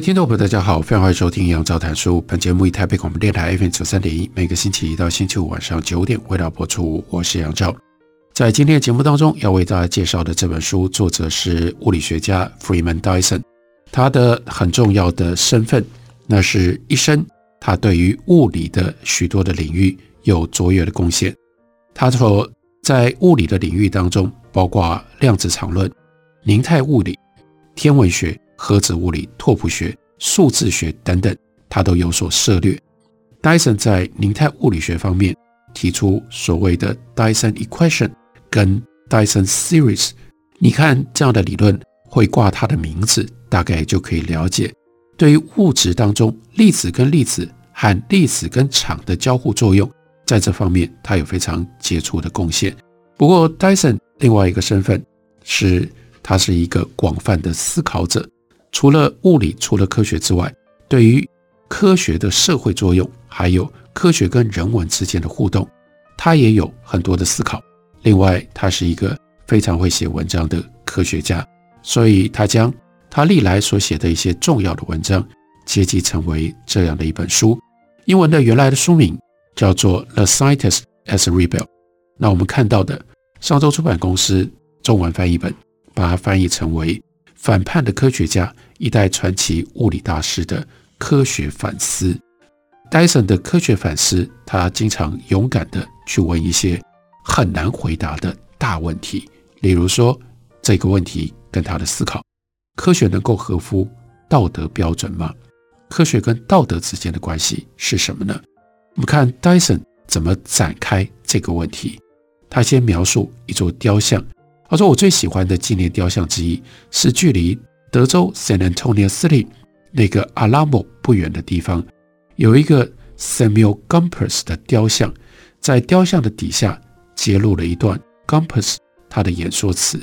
听众朋友，大家好，非常欢迎收听杨照谈书。本节目以台北广播电台 FM 九三点一，每个星期一到星期五晚上九点为大家播出。我是杨照，在今天的节目当中要为大家介绍的这本书，作者是物理学家 Freeman Dyson。他的很重要的身份，那是一生他对于物理的许多的领域有卓越的贡献。他说，在物理的领域当中，包括量子场论、凝态物理、天文学。核子物理、拓扑学、数字学等等，他都有所涉猎。Dyson 在凝态物理学方面提出所谓的 Dyson Equation 跟 Dyson Series，你看这样的理论会挂他的名字，大概就可以了解，对于物质当中粒子跟粒子和粒子跟场的交互作用，在这方面他有非常杰出的贡献。不过，Dyson 另外一个身份是，他是一个广泛的思考者。除了物理，除了科学之外，对于科学的社会作用，还有科学跟人文之间的互动，他也有很多的思考。另外，他是一个非常会写文章的科学家，所以他将他历来所写的一些重要的文章结集成为这样的一本书。英文的原来的书名叫做《The Scientist as a Rebel》。那我们看到的上周出版公司中文翻译本，把它翻译成为。反叛的科学家，一代传奇物理大师的科学反思。戴森的科学反思，他经常勇敢地去问一些很难回答的大问题，例如说这个问题跟他的思考：科学能够合乎道德标准吗？科学跟道德之间的关系是什么呢？我们看戴森怎么展开这个问题。他先描述一座雕像。他说：“我最喜欢的纪念雕像之一是距离德州 San Antonio City 那个 Alamo 不远的地方，有一个 Samuel Gompers 的雕像，在雕像的底下揭露了一段 Gompers 他的演说词：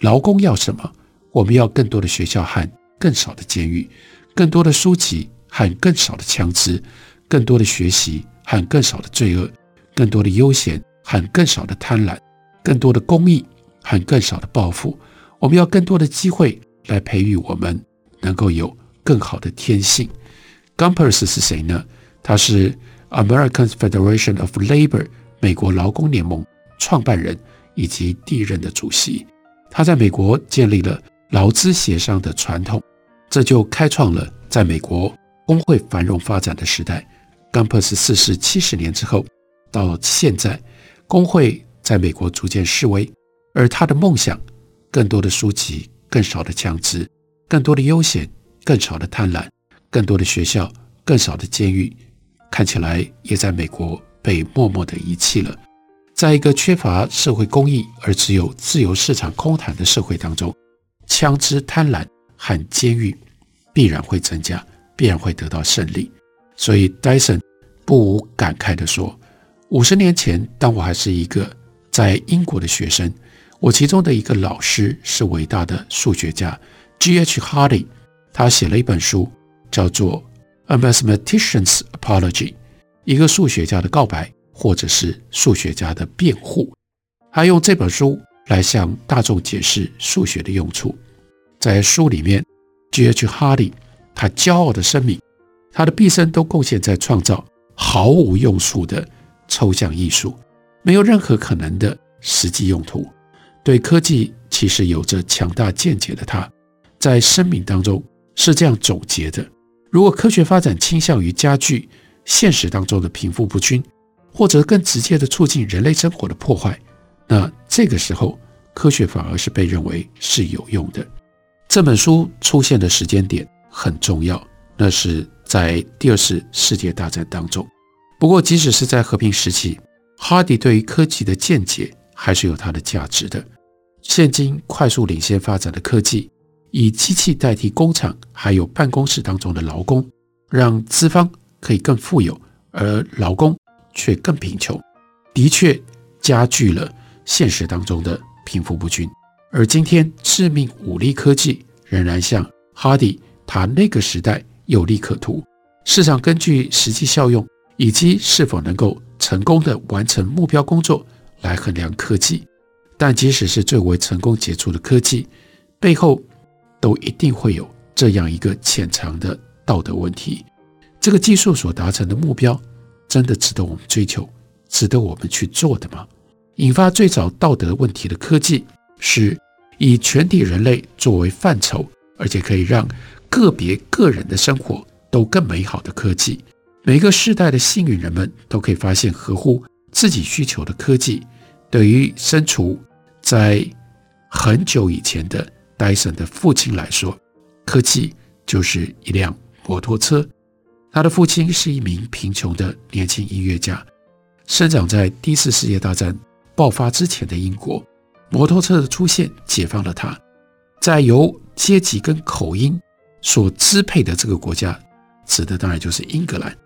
劳工要什么？我们要更多的学校和更少的监狱，更多的书籍和更少的枪支，更多的学习和更少的罪恶，更多的悠闲和更少的贪婪，更多的公益。”和更少的抱负，我们要更多的机会来培育我们能够有更好的天性。Gompers 是谁呢？他是 American Federation of Labor 美国劳工联盟创办人以及第一任的主席。他在美国建立了劳资协商的传统，这就开创了在美国工会繁荣发展的时代。Gompers 逝世七十年之后，到现在，工会在美国逐渐式微。而他的梦想，更多的书籍，更少的枪支，更多的悠闲，更少的贪婪，更多的学校，更少的监狱，看起来也在美国被默默的遗弃了。在一个缺乏社会公义而只有自由市场空谈的社会当中，枪支、贪婪和监狱必然会增加，必然会得到胜利。所以戴森不无感慨地说：“五十年前，当我还是一个在英国的学生。”我其中的一个老师是伟大的数学家 G.H. Hardy，他写了一本书，叫做《A Mathematician's Apology》，一个数学家的告白，或者是数学家的辩护。他用这本书来向大众解释数学的用处。在书里面，G.H. Hardy 他骄傲地声明，他的毕生都贡献在创造毫无用处的抽象艺术，没有任何可能的实际用途。对科技其实有着强大见解的他，在声明当中是这样总结的：如果科学发展倾向于加剧现实当中的贫富不均，或者更直接的促进人类生活的破坏，那这个时候科学反而是被认为是有用的。这本书出现的时间点很重要，那是在第二次世界大战当中。不过，即使是在和平时期，哈迪对于科技的见解还是有它的价值的。现今快速领先发展的科技，以机器代替工厂还有办公室当中的劳工，让资方可以更富有，而劳工却更贫穷，的确加剧了现实当中的贫富不均。而今天，致命武力科技仍然像哈迪他那个时代有利可图，市场根据实际效用以及是否能够成功的完成目标工作来衡量科技。但即使是最为成功杰出的科技，背后都一定会有这样一个潜藏的道德问题：这个技术所达成的目标，真的值得我们追求，值得我们去做的吗？引发最早道德问题的科技是。以全体人类作为范畴，而且可以让个别个人的生活都更美好的科技，每个世代的幸运人们都可以发现合乎自己需求的科技。对于身处在很久以前的戴森的父亲来说，科技就是一辆摩托车。他的父亲是一名贫穷的年轻音乐家，生长在第一次世界大战爆发之前的英国。摩托车的出现解放了他，在由阶级跟口音所支配的这个国家，指的当然就是英格兰。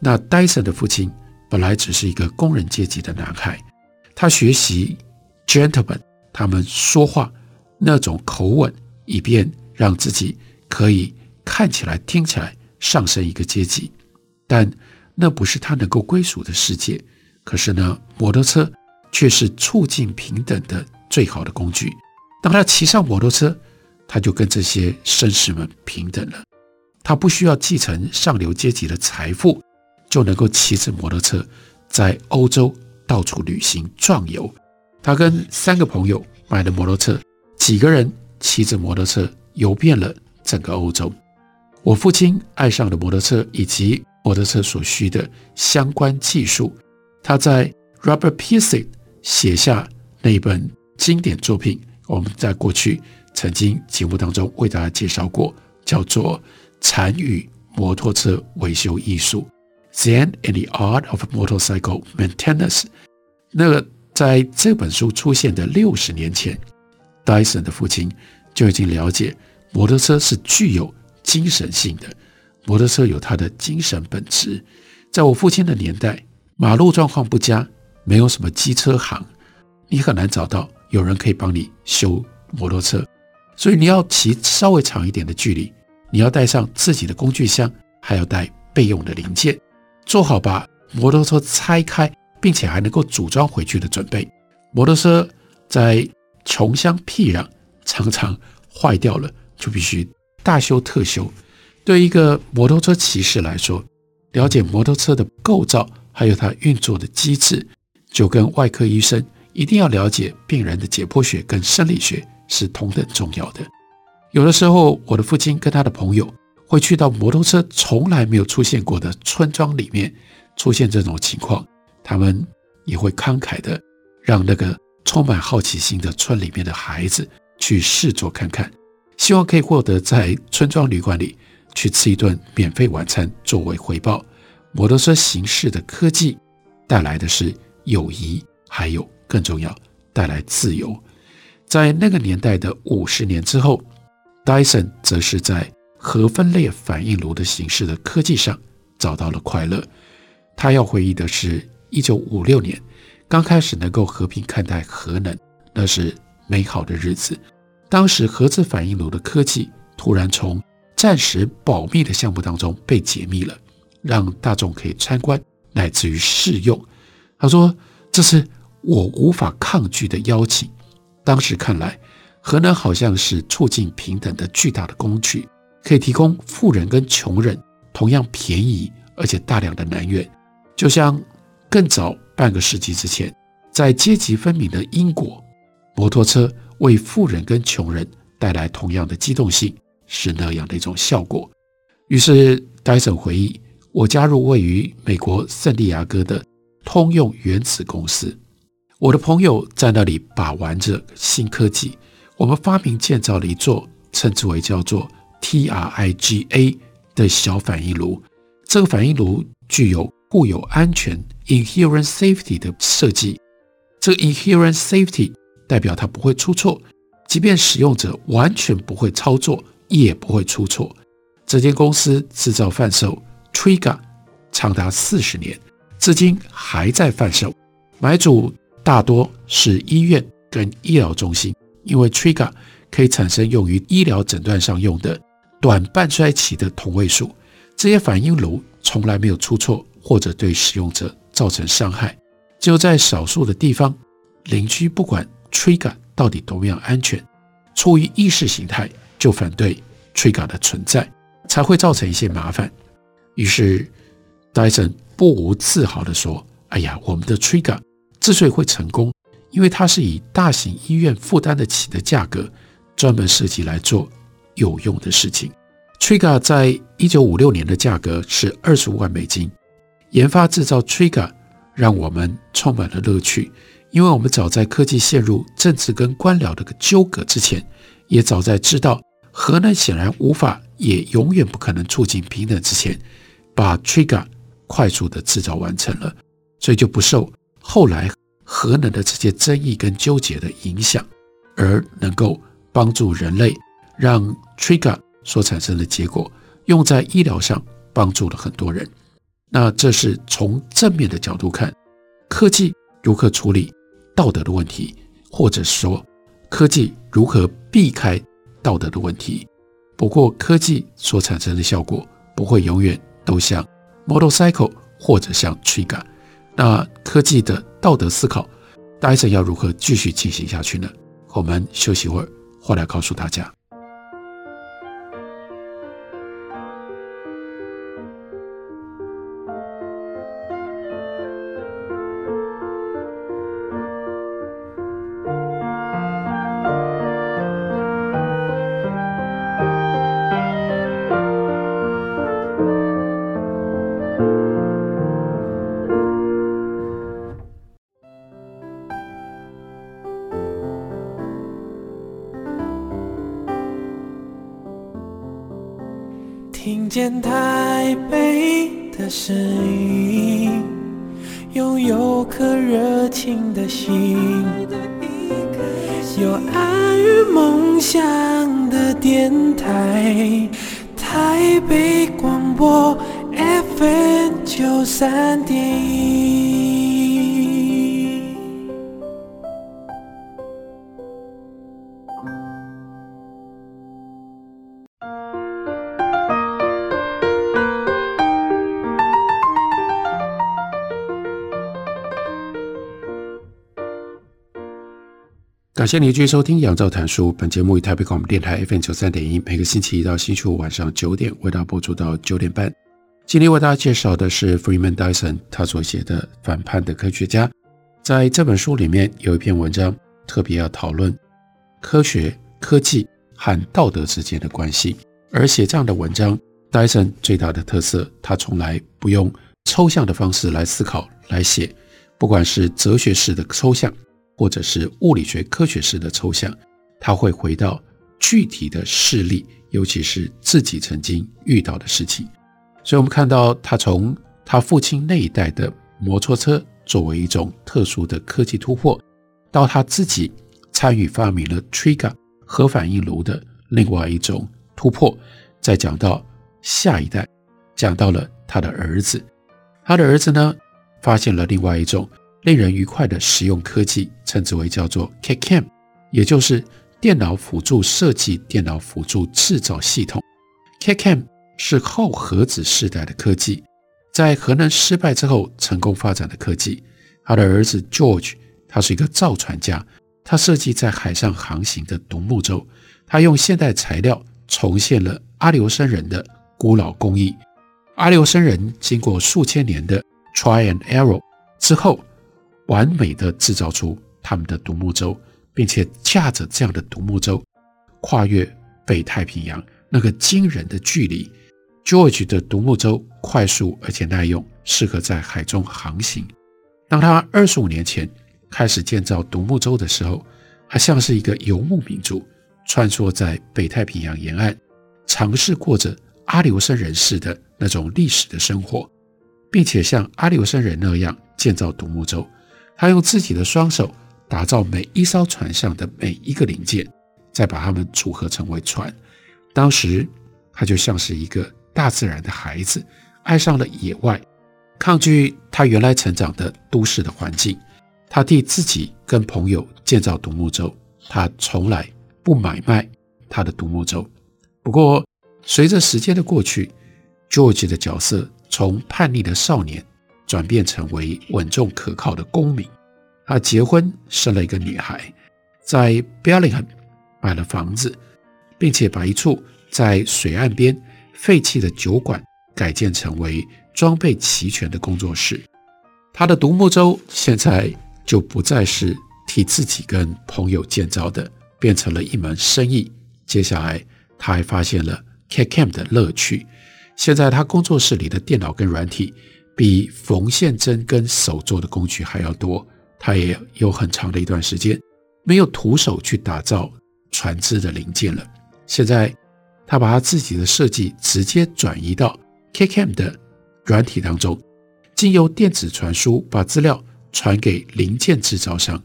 那戴森的父亲本来只是一个工人阶级的男孩，他学习 gentleman 他们说话那种口吻，以便让自己可以看起来、听起来上升一个阶级。但那不是他能够归属的世界。可是呢，摩托车却是促进平等的。最好的工具。当他骑上摩托车，他就跟这些绅士们平等了。他不需要继承上流阶级的财富，就能够骑着摩托车在欧洲到处旅行壮游。他跟三个朋友买了摩托车，几个人骑着摩托车游遍了整个欧洲。我父亲爱上了摩托车以及摩托车所需的相关技术。他在 Robert Pinsent 写下那本。经典作品，我们在过去曾经节目当中为大家介绍过，叫做《残余摩托车维修艺术》（Zen and the Art of Motorcycle Maintenance）。那个在这本书出现的六十年前，戴森的父亲就已经了解摩托车是具有精神性的，摩托车有它的精神本质。在我父亲的年代，马路状况不佳，没有什么机车行，你很难找到。有人可以帮你修摩托车，所以你要骑稍微长一点的距离，你要带上自己的工具箱，还要带备用的零件，做好把摩托车拆开，并且还能够组装回去的准备。摩托车在穷乡僻壤常常坏掉了，就必须大修特修。对一个摩托车骑士来说，了解摩托车的构造，还有它运作的机制，就跟外科医生。一定要了解病人的解剖学跟生理学是同等重要的。有的时候，我的父亲跟他的朋友会去到摩托车从来没有出现过的村庄里面，出现这种情况，他们也会慷慨的让那个充满好奇心的村里面的孩子去试坐看看，希望可以获得在村庄旅馆里去吃一顿免费晚餐作为回报。摩托车形式的科技带来的是友谊，还有。更重要，带来自由。在那个年代的五十年之后，戴森则是在核分裂反应炉的形式的科技上找到了快乐。他要回忆的是，一九五六年刚开始能够和平看待核能，那是美好的日子。当时核子反应炉的科技突然从暂时保密的项目当中被解密了，让大众可以参观乃至于试用。他说：“这是。”我无法抗拒的邀请。当时看来，核能好像是促进平等的巨大的工具，可以提供富人跟穷人同样便宜而且大量的能源。就像更早半个世纪之前，在阶级分明的英国，摩托车为富人跟穷人带来同样的机动性，是那样的一种效果。于是戴森回忆：“我加入位于美国圣地亚哥的通用原子公司。”我的朋友在那里把玩着新科技。我们发明建造了一座称之为叫做 TRIGA 的小反应炉。这个反应炉具有固有安全 （inherent safety） 的设计。这个 inherent safety 代表它不会出错，即便使用者完全不会操作，也不会出错。这间公司制造贩售 Trigger 长达四十年，至今还在贩售。买主大多是医院跟医疗中心，因为 Trigger 可以产生用于医疗诊断上用的短半衰期的同位素。这些反应炉从来没有出错，或者对使用者造成伤害。只有在少数的地方，邻居不管吹杆到底多么样安全，出于意识形态就反对吹杆的存在，才会造成一些麻烦。于是戴森不无自豪地说：“哎呀，我们的吹杆之所以会成功，因为它是以大型医院负担得起的价格，专门设计来做有用的事情。” Trigger 在一九五六年的价格是二十五万美金。研发制造 Trigger 让我们充满了乐趣，因为我们早在科技陷入政治跟官僚的纠葛之前，也早在知道核能显然无法，也永远不可能促进平等之前，把 Trigger 快速的制造完成了，所以就不受后来核能的这些争议跟纠结的影响，而能够帮助人类，让 Trigger 所产生的结果用在医疗上，帮助了很多人。那这是从正面的角度看，科技如何处理道德的问题，或者说科技如何避开道德的问题。不过，科技所产生的效果不会永远都像 Motorcycle 或者像 Trigger。那科技的道德思考，戴森要如何继续进行下去呢？我们休息一会儿，回来告诉大家。拥有颗热情的心，有爱与梦想的电台，台北广播 FM 九三点一。谢您继续收听《杨照谈书》。本节目以台北广播电台 FM 九三点一，每个星期一到星期五晚上九点为大家播出到九点半。今天为大家介绍的是 Freeman Dyson 他所写的《反叛的科学家》。在这本书里面有一篇文章特别要讨论科学、科技和道德之间的关系。而写这样的文章，Dyson 最大的特色，他从来不用抽象的方式来思考、来写，不管是哲学式的抽象。或者是物理学科学式的抽象，他会回到具体的事例，尤其是自己曾经遇到的事情。所以，我们看到他从他父亲那一代的摩托车作为一种特殊的科技突破，到他自己参与发明了 Trigger 核反应炉的另外一种突破，再讲到下一代，讲到了他的儿子，他的儿子呢，发现了另外一种。令人愉快的实用科技，称之为叫做 CAD/CAM，也就是电脑辅助设计、电脑辅助制造系统。CAD/CAM 是后核子时代的科技，在核能失败之后成功发展的科技。他的儿子 George，他是一个造船家，他设计在海上航行的独木舟，他用现代材料重现了阿留申人的古老工艺。阿留申人经过数千年的 try and error 之后。完美的制造出他们的独木舟，并且驾着这样的独木舟跨越北太平洋那个惊人的距离。George 的独木舟快速而且耐用，适合在海中航行。当他二十五年前开始建造独木舟的时候，还像是一个游牧民族，穿梭在北太平洋沿岸，尝试过着阿留申人士的那种历史的生活，并且像阿留申人那样建造独木舟。他用自己的双手打造每一艘船上的每一个零件，再把它们组合成为船。当时他就像是一个大自然的孩子，爱上了野外，抗拒他原来成长的都市的环境。他替自己跟朋友建造独木舟，他从来不买卖他的独木舟。不过，随着时间的过去，George 的角色从叛逆的少年转变成为稳重可靠的公民。他结婚，生了一个女孩，在 Bellingham 买了房子，并且把一处在水岸边废弃的酒馆改建成为装备齐全的工作室。他的独木舟现在就不再是替自己跟朋友建造的，变成了一门生意。接下来，他还发现了 K Cam 的乐趣。现在，他工作室里的电脑跟软体比缝线针跟手做的工具还要多。他也有很长的一段时间没有徒手去打造船只的零件了。现在，他把他自己的设计直接转移到 KAM 的软体当中，经由电子传输把资料传给零件制造商。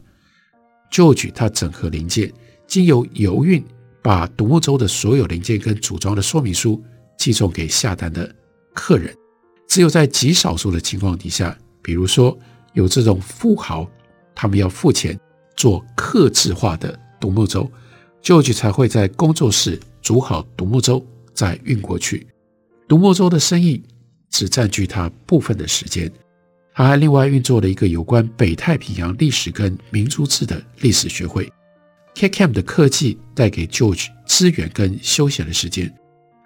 George 他整合零件，经由邮运把独木舟的所有零件跟组装的说明书寄送给下单的客人。只有在极少数的情况底下，比如说有这种富豪。他们要付钱做客制化的独木舟，George 才会在工作室组好独木舟再运过去。独木舟的生意只占据他部分的时间，他还另外运作了一个有关北太平洋历史跟民族志的历史学会。K Camp 的科技带给 George 资源跟休闲的时间，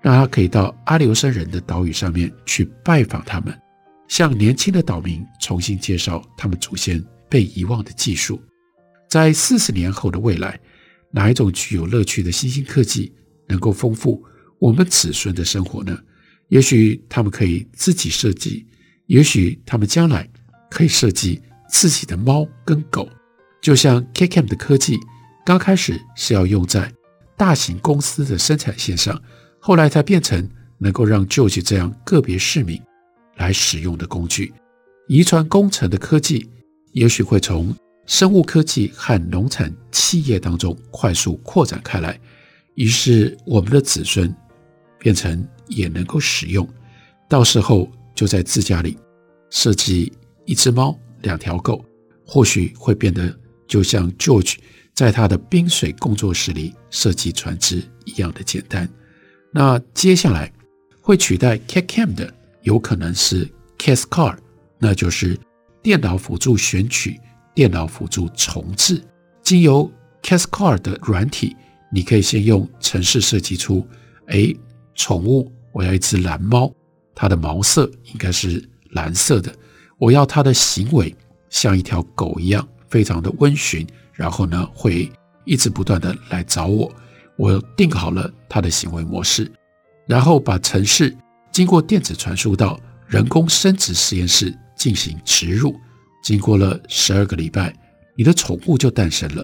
让他可以到阿留申人的岛屿上面去拜访他们，向年轻的岛民重新介绍他们祖先。被遗忘的技术，在四十年后的未来，哪一种具有乐趣的新兴科技能够丰富我们子孙的生活呢？也许他们可以自己设计，也许他们将来可以设计自己的猫跟狗，就像 k c a m 的科技，刚开始是要用在大型公司的生产线上，后来才变成能够让 George 这样个别市民来使用的工具。遗传工程的科技。也许会从生物科技和农产企业当中快速扩展开来，于是我们的子孙变成也能够使用，到时候就在自家里设计一只猫、两条狗，或许会变得就像 George 在他的冰水工作室里设计船只一样的简单。那接下来会取代 CAD/CAM 的，有可能是 CASCAR，那就是。电脑辅助选取，电脑辅助重置，经由 CASCAR 的软体，你可以先用程式设计出，哎，宠物，我要一只蓝猫，它的毛色应该是蓝色的，我要它的行为像一条狗一样，非常的温驯，然后呢，会一直不断的来找我，我定好了它的行为模式，然后把程式经过电子传输到人工生殖实验室。进行植入，经过了十二个礼拜，你的宠物就诞生了。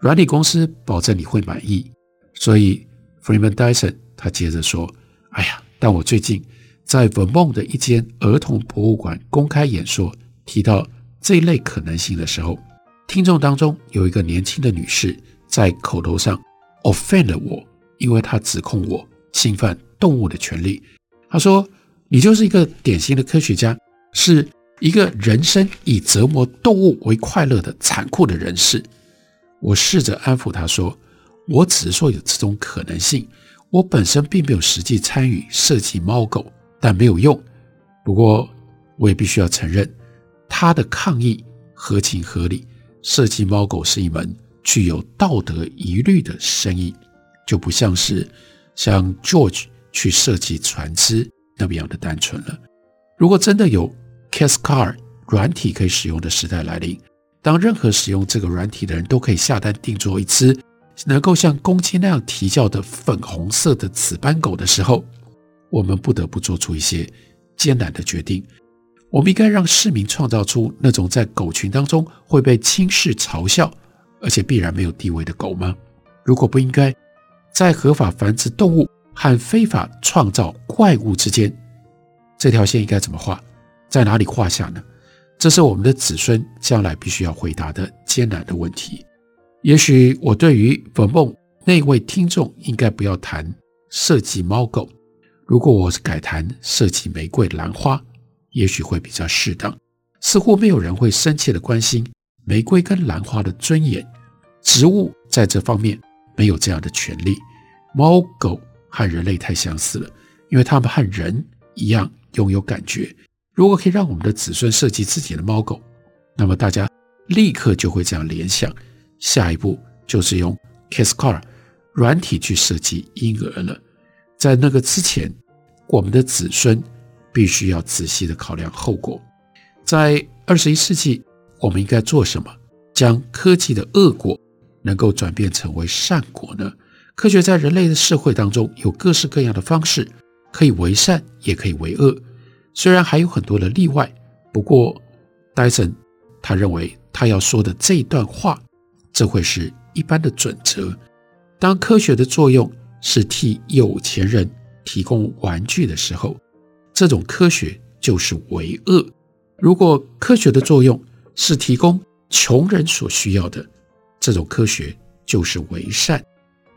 软体公司保证你会满意，所以 Freeman Dyson 他接着说：“哎呀，但我最近在 Vermont 的一间儿童博物馆公开演说，提到这一类可能性的时候，听众当中有一个年轻的女士在口头上 offend 了我，因为他指控我侵犯动物的权利。他说：‘你就是一个典型的科学家。’是一个人生以折磨动物为快乐的残酷的人士。我试着安抚他说：“我只是说有这种可能性，我本身并没有实际参与设计猫狗，但没有用。不过我也必须要承认，他的抗议合情合理。设计猫狗是一门具有道德疑虑的生意，就不像是像 George 去设计船只那么样的单纯了。如果真的有。” CASCAR 软体可以使用的时代来临，当任何使用这个软体的人都可以下单定做一只能够像公鸡那样啼叫的粉红色的紫斑狗的时候，我们不得不做出一些艰难的决定。我们应该让市民创造出那种在狗群当中会被轻视、嘲笑，而且必然没有地位的狗吗？如果不应该，在合法繁殖动物和非法创造怪物之间，这条线应该怎么画？在哪里画下呢？这是我们的子孙将来必须要回答的艰难的问题。也许我对于 Vermont 那位听众应该不要谈设计猫狗，如果我是改谈设计玫瑰兰花，也许会比较适当。似乎没有人会深切的关心玫瑰跟兰花的尊严，植物在这方面没有这样的权利。猫狗和人类太相似了，因为它们和人一样拥有感觉。如果可以让我们的子孙设计自己的猫狗，那么大家立刻就会这样联想。下一步就是用 CRISPR 软体去设计婴儿了。在那个之前，我们的子孙必须要仔细的考量后果。在二十一世纪，我们应该做什么，将科技的恶果能够转变成为善果呢？科学在人类的社会当中有各式各样的方式，可以为善，也可以为恶。虽然还有很多的例外，不过戴森他认为他要说的这一段话。这会是一般的准则。当科学的作用是替有钱人提供玩具的时候，这种科学就是为恶；如果科学的作用是提供穷人所需要的，这种科学就是为善。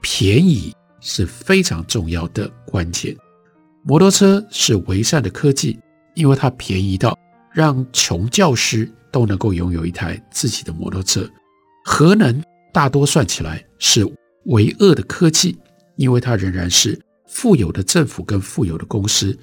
便宜是非常重要的关键。摩托车是为善的科技，因为它便宜到让穷教师都能够拥有一台自己的摩托车。核能大多算起来是为恶的科技，因为它仍然是富有的政府跟富有的公司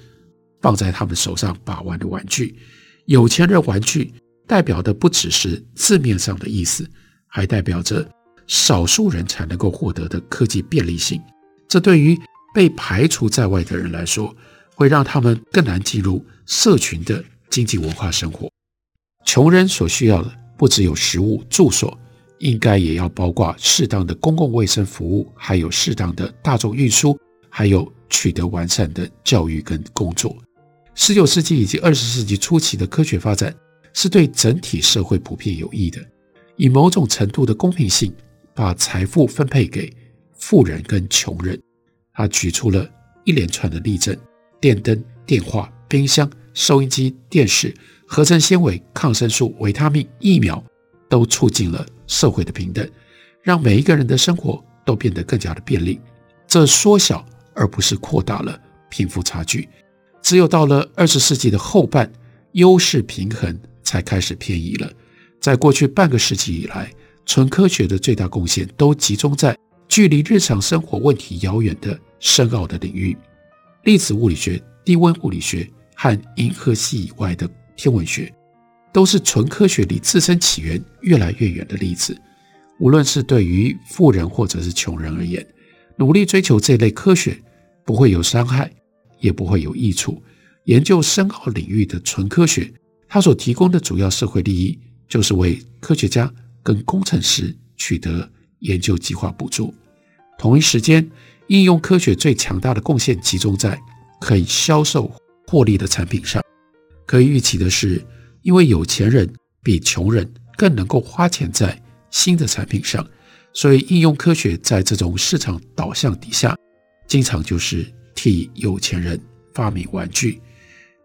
放在他们手上把玩的玩具。有钱人玩具代表的不只是字面上的意思，还代表着少数人才能够获得的科技便利性。这对于被排除在外的人来说，会让他们更难进入社群的经济文化生活。穷人所需要的不只有食物、住所。应该也要包括适当的公共卫生服务，还有适当的大众运输，还有取得完善的教育跟工作。十九世纪以及二十世纪初期的科学发展是对整体社会普遍有益的，以某种程度的公平性把财富分配给富人跟穷人。他举出了一连串的例证：电灯、电话、冰箱、收音机、电视、合成纤维、抗生素、维他命、疫苗，都促进了。社会的平等，让每一个人的生活都变得更加的便利。这缩小而不是扩大了贫富差距。只有到了二十世纪的后半，优势平衡才开始偏移了。在过去半个世纪以来，纯科学的最大贡献都集中在距离日常生活问题遥远的深奥的领域，粒子物理学、低温物理学和银河系以外的天文学。都是纯科学离自身起源越来越远的例子。无论是对于富人或者是穷人而言，努力追求这类科学不会有伤害，也不会有益处。研究深奥领域的纯科学，它所提供的主要社会利益，就是为科学家跟工程师取得研究计划补助。同一时间，应用科学最强大的贡献集中在可以销售获利的产品上。可以预期的是。因为有钱人比穷人更能够花钱在新的产品上，所以应用科学在这种市场导向底下，经常就是替有钱人发明玩具。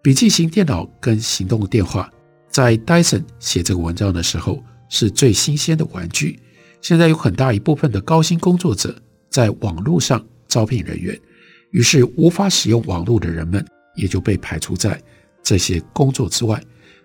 笔记型电脑跟行动电话，在戴森写这个文章的时候是最新鲜的玩具。现在有很大一部分的高薪工作者在网络上招聘人员，于是无法使用网络的人们也就被排除在这些工作之外。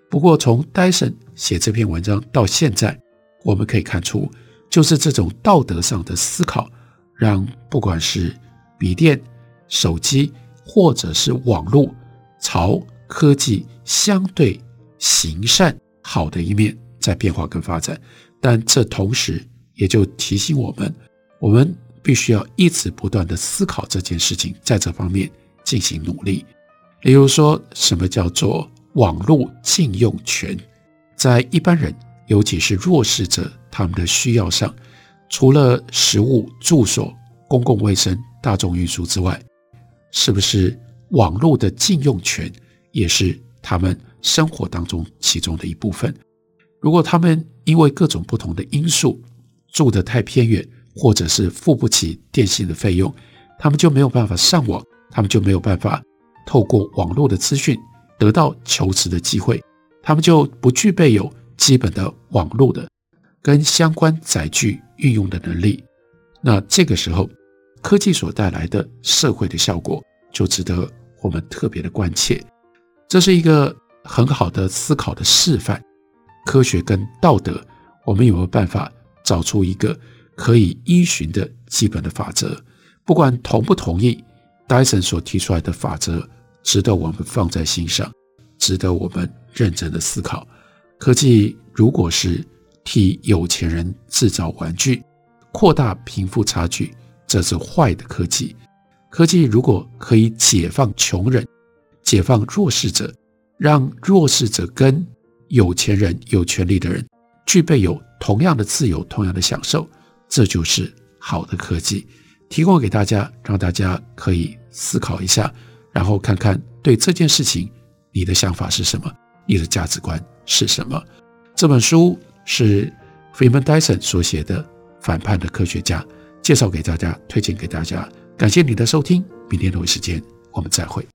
不过，从戴森写这篇文章到现在，我们可以看出，就是这种道德上的思考，让不管是笔电、手机或者是网络，朝科技相对行善好的一面在变化跟发展。但这同时也就提醒我们，我们必须要一直不断地思考这件事情，在这方面进行努力。例如说，什么叫做？网络禁用权，在一般人，尤其是弱势者，他们的需要上，除了食物、住所、公共卫生、大众运输之外，是不是网络的禁用权也是他们生活当中其中的一部分？如果他们因为各种不同的因素住得太偏远，或者是付不起电信的费用，他们就没有办法上网，他们就没有办法透过网络的资讯。得到求职的机会，他们就不具备有基本的网络的跟相关载具运用的能力。那这个时候，科技所带来的社会的效果就值得我们特别的关切。这是一个很好的思考的示范。科学跟道德，我们有没有办法找出一个可以依循的基本的法则？不管同不同意，戴森所提出来的法则，值得我们放在心上，值得我们认真的思考。科技如果是替有钱人制造玩具，扩大贫富差距，这是坏的科技。科技如果可以解放穷人，解放弱势者，让弱势者跟有钱人、有权利的人具备有同样的自由、同样的享受，这就是好的科技。提供给大家，让大家可以思考一下，然后看看对这件事情你的想法是什么，你的价值观是什么。这本书是 Freeman Dyson 所写的《反叛的科学家》，介绍给大家，推荐给大家。感谢你的收听，明天同一时间我们再会。